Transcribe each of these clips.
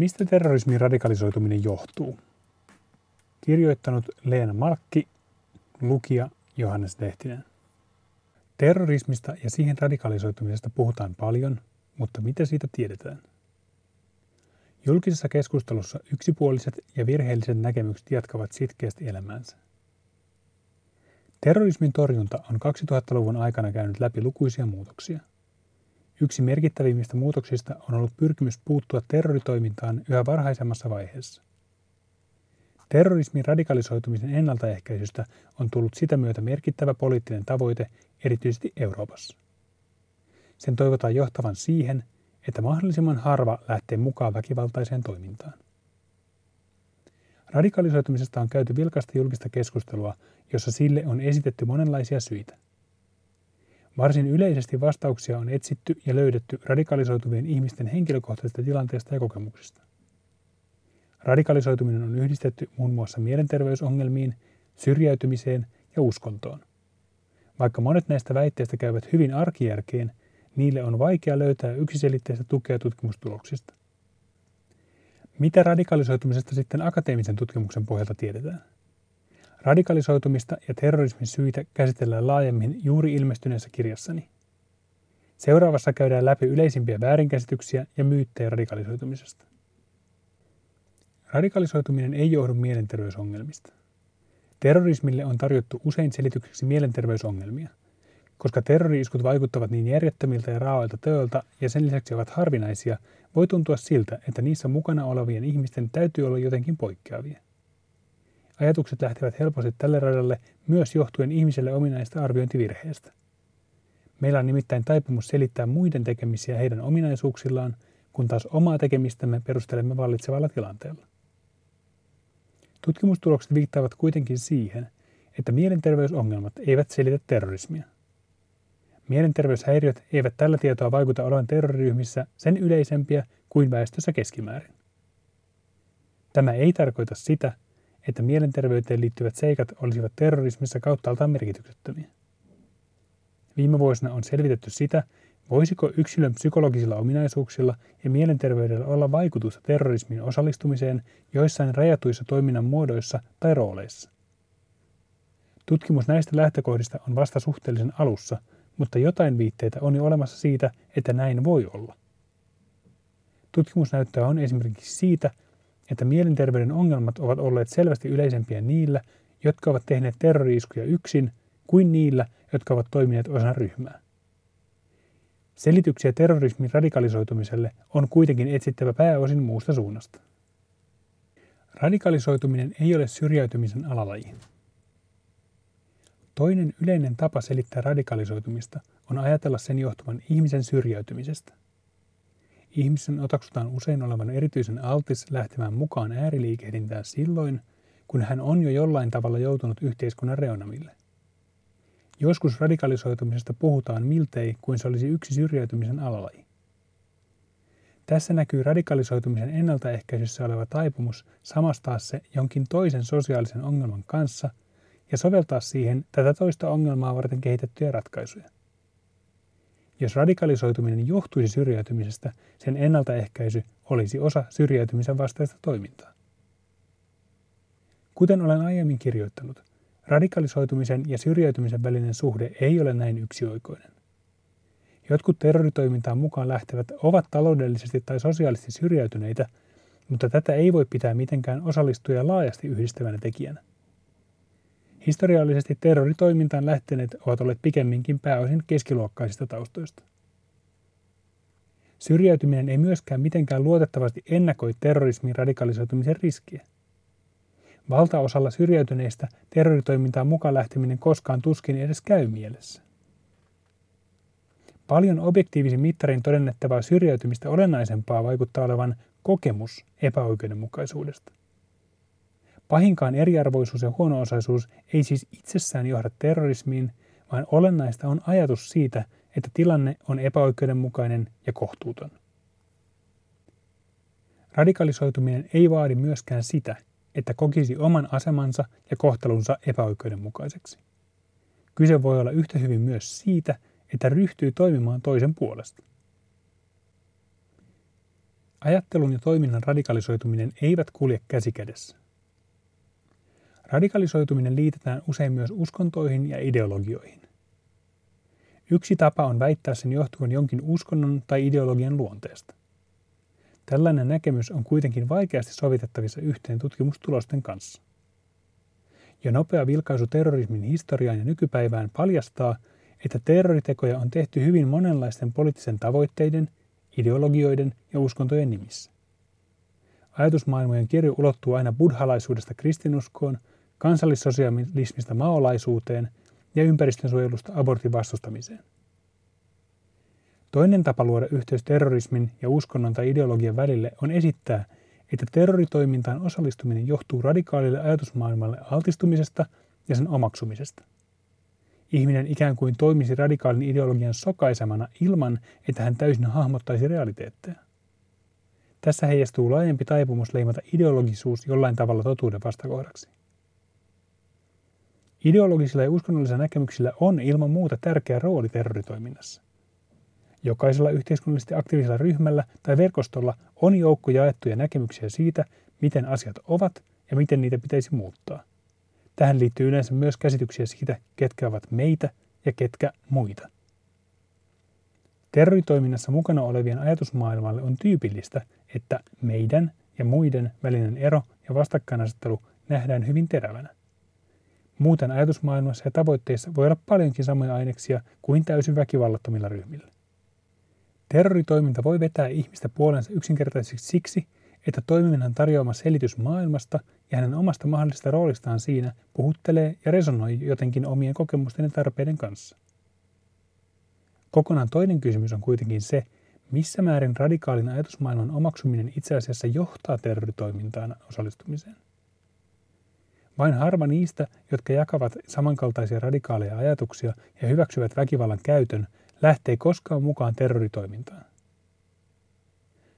Mistä terrorismin radikalisoituminen johtuu? Kirjoittanut Leena Malkki, lukija Johannes Lehtinen. Terrorismista ja siihen radikalisoitumisesta puhutaan paljon, mutta mitä siitä tiedetään? Julkisessa keskustelussa yksipuoliset ja virheelliset näkemykset jatkavat sitkeästi elämäänsä. Terrorismin torjunta on 2000-luvun aikana käynyt läpi lukuisia muutoksia. Yksi merkittävimmistä muutoksista on ollut pyrkimys puuttua terroritoimintaan yhä varhaisemmassa vaiheessa. Terrorismin radikalisoitumisen ennaltaehkäisystä on tullut sitä myötä merkittävä poliittinen tavoite erityisesti Euroopassa. Sen toivotaan johtavan siihen, että mahdollisimman harva lähtee mukaan väkivaltaiseen toimintaan. Radikalisoitumisesta on käyty vilkasta julkista keskustelua, jossa sille on esitetty monenlaisia syitä. Varsin yleisesti vastauksia on etsitty ja löydetty radikalisoituvien ihmisten henkilökohtaisista tilanteista ja kokemuksista. Radikalisoituminen on yhdistetty muun muassa mielenterveysongelmiin, syrjäytymiseen ja uskontoon. Vaikka monet näistä väitteistä käyvät hyvin arkijärkeen, niille on vaikea löytää yksiselitteistä tukea tutkimustuloksista. Mitä radikalisoitumisesta sitten akateemisen tutkimuksen pohjalta tiedetään? Radikalisoitumista ja terrorismin syitä käsitellään laajemmin juuri ilmestyneessä kirjassani. Seuraavassa käydään läpi yleisimpiä väärinkäsityksiä ja myyttejä radikalisoitumisesta. Radikalisoituminen ei johdu mielenterveysongelmista. Terrorismille on tarjottu usein selitykseksi mielenterveysongelmia. Koska terroriiskut vaikuttavat niin järjettömiltä ja raaoilta teoilta ja sen lisäksi ovat harvinaisia, voi tuntua siltä, että niissä mukana olevien ihmisten täytyy olla jotenkin poikkeavia. Ajatukset lähtevät helposti tälle radalle myös johtuen ihmiselle ominaista arviointivirheestä. Meillä on nimittäin taipumus selittää muiden tekemisiä heidän ominaisuuksillaan, kun taas omaa tekemistämme perustelemme vallitsevalla tilanteella. Tutkimustulokset viittaavat kuitenkin siihen, että mielenterveysongelmat eivät selitä terrorismia. Mielenterveyshäiriöt eivät tällä tietoa vaikuta olevan terroriryhmissä sen yleisempiä kuin väestössä keskimäärin. Tämä ei tarkoita sitä, että mielenterveyteen liittyvät seikat olisivat terrorismissa kauttaaltaan merkityksettömiä. Viime vuosina on selvitetty sitä, voisiko yksilön psykologisilla ominaisuuksilla ja mielenterveydellä olla vaikutusta terrorismin osallistumiseen joissain rajatuissa toiminnan muodoissa tai rooleissa. Tutkimus näistä lähtökohdista on vasta suhteellisen alussa, mutta jotain viitteitä on jo olemassa siitä, että näin voi olla. Tutkimusnäyttöä on esimerkiksi siitä, että mielenterveyden ongelmat ovat olleet selvästi yleisempiä niillä, jotka ovat tehneet terroriiskuja yksin, kuin niillä, jotka ovat toimineet osana ryhmää. Selityksiä terrorismin radikalisoitumiselle on kuitenkin etsittävä pääosin muusta suunnasta. Radikalisoituminen ei ole syrjäytymisen alalaji. Toinen yleinen tapa selittää radikalisoitumista on ajatella sen johtuvan ihmisen syrjäytymisestä. Ihmisen otaksutaan usein olevan erityisen altis lähtemään mukaan ääriliikehdintään silloin, kun hän on jo jollain tavalla joutunut yhteiskunnan reunamille. Joskus radikalisoitumisesta puhutaan miltei kuin se olisi yksi syrjäytymisen alalaji. Tässä näkyy radikalisoitumisen ennaltaehkäisyssä oleva taipumus samastaa se jonkin toisen sosiaalisen ongelman kanssa ja soveltaa siihen tätä toista ongelmaa varten kehitettyjä ratkaisuja. Jos radikalisoituminen johtuisi syrjäytymisestä, sen ennaltaehkäisy olisi osa syrjäytymisen vastaista toimintaa. Kuten olen aiemmin kirjoittanut, radikalisoitumisen ja syrjäytymisen välinen suhde ei ole näin yksioikoinen. Jotkut terroritoimintaan mukaan lähtevät ovat taloudellisesti tai sosiaalisesti syrjäytyneitä, mutta tätä ei voi pitää mitenkään osallistuja laajasti yhdistävänä tekijänä. Historiallisesti terroritoimintaan lähteneet ovat olleet pikemminkin pääosin keskiluokkaisista taustoista. Syrjäytyminen ei myöskään mitenkään luotettavasti ennakoi terrorismin radikalisoitumisen riskiä. Valtaosalla syrjäytyneistä terroritoimintaan mukaan lähteminen koskaan tuskin edes käy mielessä. Paljon objektiivisin mittarin todennettavaa syrjäytymistä olennaisempaa vaikuttaa olevan kokemus epäoikeudenmukaisuudesta. Pahinkaan eriarvoisuus ja huono-osaisuus ei siis itsessään johda terrorismiin, vaan olennaista on ajatus siitä, että tilanne on epäoikeudenmukainen ja kohtuuton. Radikalisoituminen ei vaadi myöskään sitä, että kokisi oman asemansa ja kohtelunsa epäoikeudenmukaiseksi. Kyse voi olla yhtä hyvin myös siitä, että ryhtyy toimimaan toisen puolesta. Ajattelun ja toiminnan radikalisoituminen eivät kulje käsikädessä. Radikalisoituminen liitetään usein myös uskontoihin ja ideologioihin. Yksi tapa on väittää sen johtuvan jonkin uskonnon tai ideologian luonteesta. Tällainen näkemys on kuitenkin vaikeasti sovitettavissa yhteen tutkimustulosten kanssa. Jo nopea vilkaisu terrorismin historiaan ja nykypäivään paljastaa, että terroritekoja on tehty hyvin monenlaisten poliittisen tavoitteiden, ideologioiden ja uskontojen nimissä. Ajatusmaailmojen kirjo ulottuu aina buddhalaisuudesta kristinuskoon, kansallissosialismista maolaisuuteen ja ympäristönsuojelusta abortin vastustamiseen. Toinen tapa luoda yhteys terrorismin ja uskonnon tai ideologian välille on esittää, että terroritoimintaan osallistuminen johtuu radikaalille ajatusmaailmalle altistumisesta ja sen omaksumisesta. Ihminen ikään kuin toimisi radikaalin ideologian sokaisemana ilman, että hän täysin hahmottaisi realiteetteja. Tässä heijastuu laajempi taipumus leimata ideologisuus jollain tavalla totuuden vastakohdaksi. Ideologisilla ja uskonnollisilla näkemyksillä on ilman muuta tärkeä rooli terroritoiminnassa. Jokaisella yhteiskunnallisesti aktiivisella ryhmällä tai verkostolla on joukko jaettuja näkemyksiä siitä, miten asiat ovat ja miten niitä pitäisi muuttaa. Tähän liittyy yleensä myös käsityksiä siitä, ketkä ovat meitä ja ketkä muita. Terroritoiminnassa mukana olevien ajatusmaailmalle on tyypillistä, että meidän ja muiden välinen ero ja vastakkainasettelu nähdään hyvin terävänä. Muuten ajatusmaailmassa ja tavoitteissa voi olla paljonkin samoja aineksia kuin täysin väkivallattomilla ryhmillä. Terroritoiminta voi vetää ihmistä puolensa yksinkertaisesti siksi, että toiminnan tarjoama selitys maailmasta ja hänen omasta mahdollisesta roolistaan siinä puhuttelee ja resonoi jotenkin omien kokemusten ja tarpeiden kanssa. Kokonaan toinen kysymys on kuitenkin se, missä määrin radikaalin ajatusmaailman omaksuminen itse asiassa johtaa terroritoimintaan osallistumiseen. Vain harva niistä, jotka jakavat samankaltaisia radikaaleja ajatuksia ja hyväksyvät väkivallan käytön, lähtee koskaan mukaan terroritoimintaan.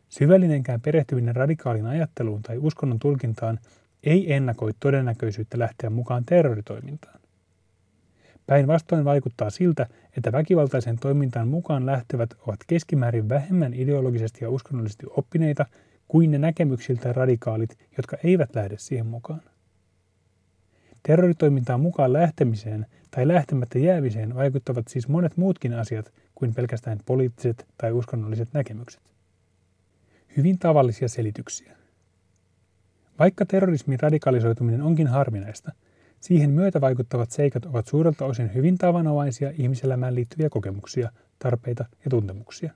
Syvällinenkään perehtyminen radikaalin ajatteluun tai uskonnon tulkintaan ei ennakoi todennäköisyyttä lähteä mukaan terroritoimintaan. Päinvastoin vaikuttaa siltä, että väkivaltaisen toimintaan mukaan lähtevät ovat keskimäärin vähemmän ideologisesti ja uskonnollisesti oppineita kuin ne näkemyksiltä radikaalit, jotka eivät lähde siihen mukaan. Terroritoimintaan mukaan lähtemiseen tai lähtemättä jäämiseen vaikuttavat siis monet muutkin asiat kuin pelkästään poliittiset tai uskonnolliset näkemykset. Hyvin tavallisia selityksiä. Vaikka terrorismin radikalisoituminen onkin harvinaista, siihen myötä vaikuttavat seikat ovat suurelta osin hyvin tavanomaisia ihmiselämään liittyviä kokemuksia, tarpeita ja tuntemuksia.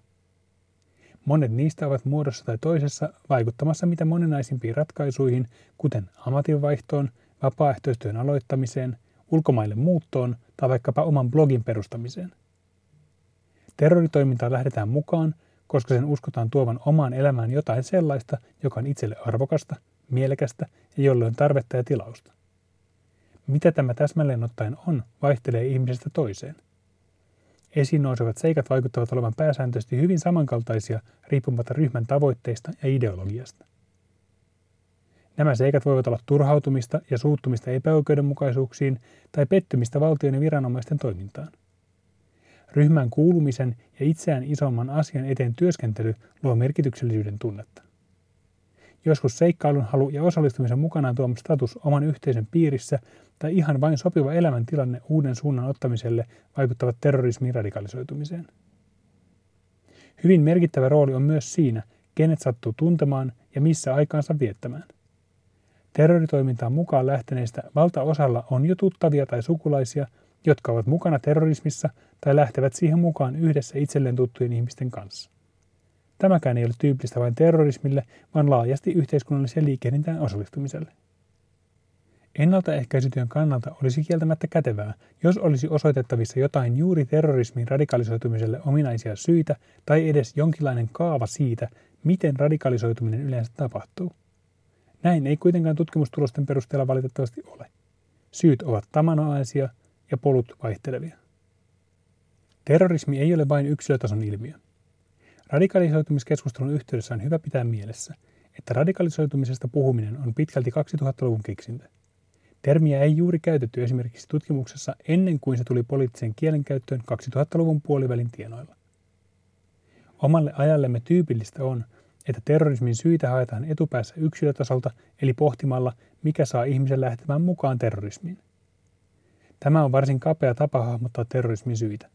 Monet niistä ovat muodossa tai toisessa vaikuttamassa mitä monenaisimpiin ratkaisuihin, kuten ammatinvaihtoon, vapaaehtoistyön aloittamiseen, ulkomaille muuttoon tai vaikkapa oman blogin perustamiseen. Terroritoimintaan lähdetään mukaan, koska sen uskotaan tuovan omaan elämään jotain sellaista, joka on itselle arvokasta, mielekästä ja jolle on tarvetta ja tilausta. Mitä tämä täsmälleen ottaen on, vaihtelee ihmisestä toiseen. Esiin nousevat seikat vaikuttavat olevan pääsääntöisesti hyvin samankaltaisia riippumatta ryhmän tavoitteista ja ideologiasta. Nämä seikat voivat olla turhautumista ja suuttumista epäoikeudenmukaisuuksiin tai pettymistä valtion ja viranomaisten toimintaan. Ryhmän kuulumisen ja itseään isomman asian eteen työskentely luo merkityksellisyyden tunnetta. Joskus seikkailun halu ja osallistumisen mukanaan tuoma status oman yhteisön piirissä tai ihan vain sopiva elämäntilanne uuden suunnan ottamiselle vaikuttavat terrorismin radikalisoitumiseen. Hyvin merkittävä rooli on myös siinä, kenet sattuu tuntemaan ja missä aikaansa viettämään. Terroritoimintaan mukaan lähteneistä valtaosalla on jo tuttavia tai sukulaisia, jotka ovat mukana terrorismissa tai lähtevät siihen mukaan yhdessä itselleen tuttujen ihmisten kanssa. Tämäkään ei ole tyypillistä vain terrorismille, vaan laajasti yhteiskunnalliseen liikehdintään osallistumiselle. Ennaltaehkäisytyön kannalta olisi kieltämättä kätevää, jos olisi osoitettavissa jotain juuri terrorismin radikalisoitumiselle ominaisia syitä tai edes jonkinlainen kaava siitä, miten radikalisoituminen yleensä tapahtuu. Näin ei kuitenkaan tutkimustulosten perusteella valitettavasti ole. Syyt ovat tamanoaisia ja polut vaihtelevia. Terrorismi ei ole vain yksilötason ilmiö. Radikalisoitumiskeskustelun yhteydessä on hyvä pitää mielessä, että radikalisoitumisesta puhuminen on pitkälti 2000-luvun keksintö. Termiä ei juuri käytetty esimerkiksi tutkimuksessa ennen kuin se tuli poliittisen kielenkäyttöön 2000-luvun puolivälin tienoilla. Omalle ajallemme tyypillistä on, että terrorismin syitä haetaan etupäässä yksilötasolta, eli pohtimalla, mikä saa ihmisen lähtemään mukaan terrorismiin. Tämä on varsin kapea tapa hahmottaa terrorismin syitä.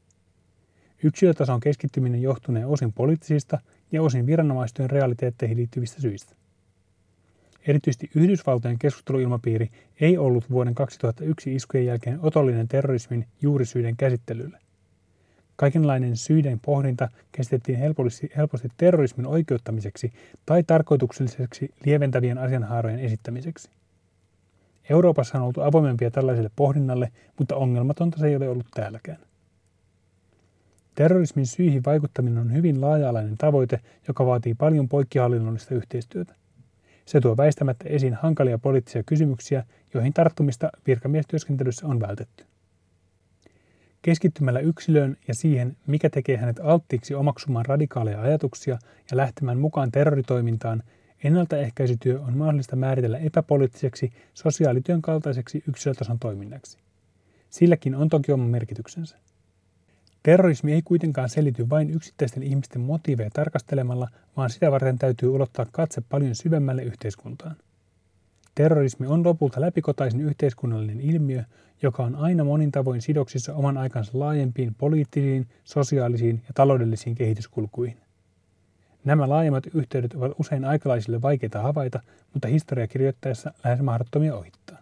Yksilötason keskittyminen johtunee osin poliittisista ja osin viranomaistyön realiteetteihin liittyvistä syistä. Erityisesti Yhdysvaltojen keskusteluilmapiiri ei ollut vuoden 2001 iskujen jälkeen otollinen terrorismin juurisyiden käsittelylle. Kaikenlainen syiden pohdinta käsitettiin helposti, helposti terrorismin oikeuttamiseksi tai tarkoitukselliseksi lieventävien asianhaarojen esittämiseksi. Euroopassa on oltu avoimempia tällaiselle pohdinnalle, mutta ongelmatonta se ei ole ollut täälläkään. Terrorismin syihin vaikuttaminen on hyvin laaja-alainen tavoite, joka vaatii paljon poikkihallinnollista yhteistyötä. Se tuo väistämättä esiin hankalia poliittisia kysymyksiä, joihin tarttumista virkamiestyöskentelyssä on vältetty. Keskittymällä yksilöön ja siihen, mikä tekee hänet alttiiksi omaksumaan radikaaleja ajatuksia ja lähtemään mukaan terroritoimintaan, ennaltaehkäisytyö on mahdollista määritellä epäpoliittiseksi sosiaalityön kaltaiseksi yksilötason toiminnaksi. Silläkin on toki oma merkityksensä. Terrorismi ei kuitenkaan selity vain yksittäisten ihmisten motiiveja tarkastelemalla, vaan sitä varten täytyy ulottaa katse paljon syvemmälle yhteiskuntaan. Terrorismi on lopulta läpikotaisin yhteiskunnallinen ilmiö, joka on aina monin tavoin sidoksissa oman aikansa laajempiin poliittisiin, sosiaalisiin ja taloudellisiin kehityskulkuihin. Nämä laajemmat yhteydet ovat usein aikalaisille vaikeita havaita, mutta historia kirjoittaessa lähes mahdottomia ohittaa.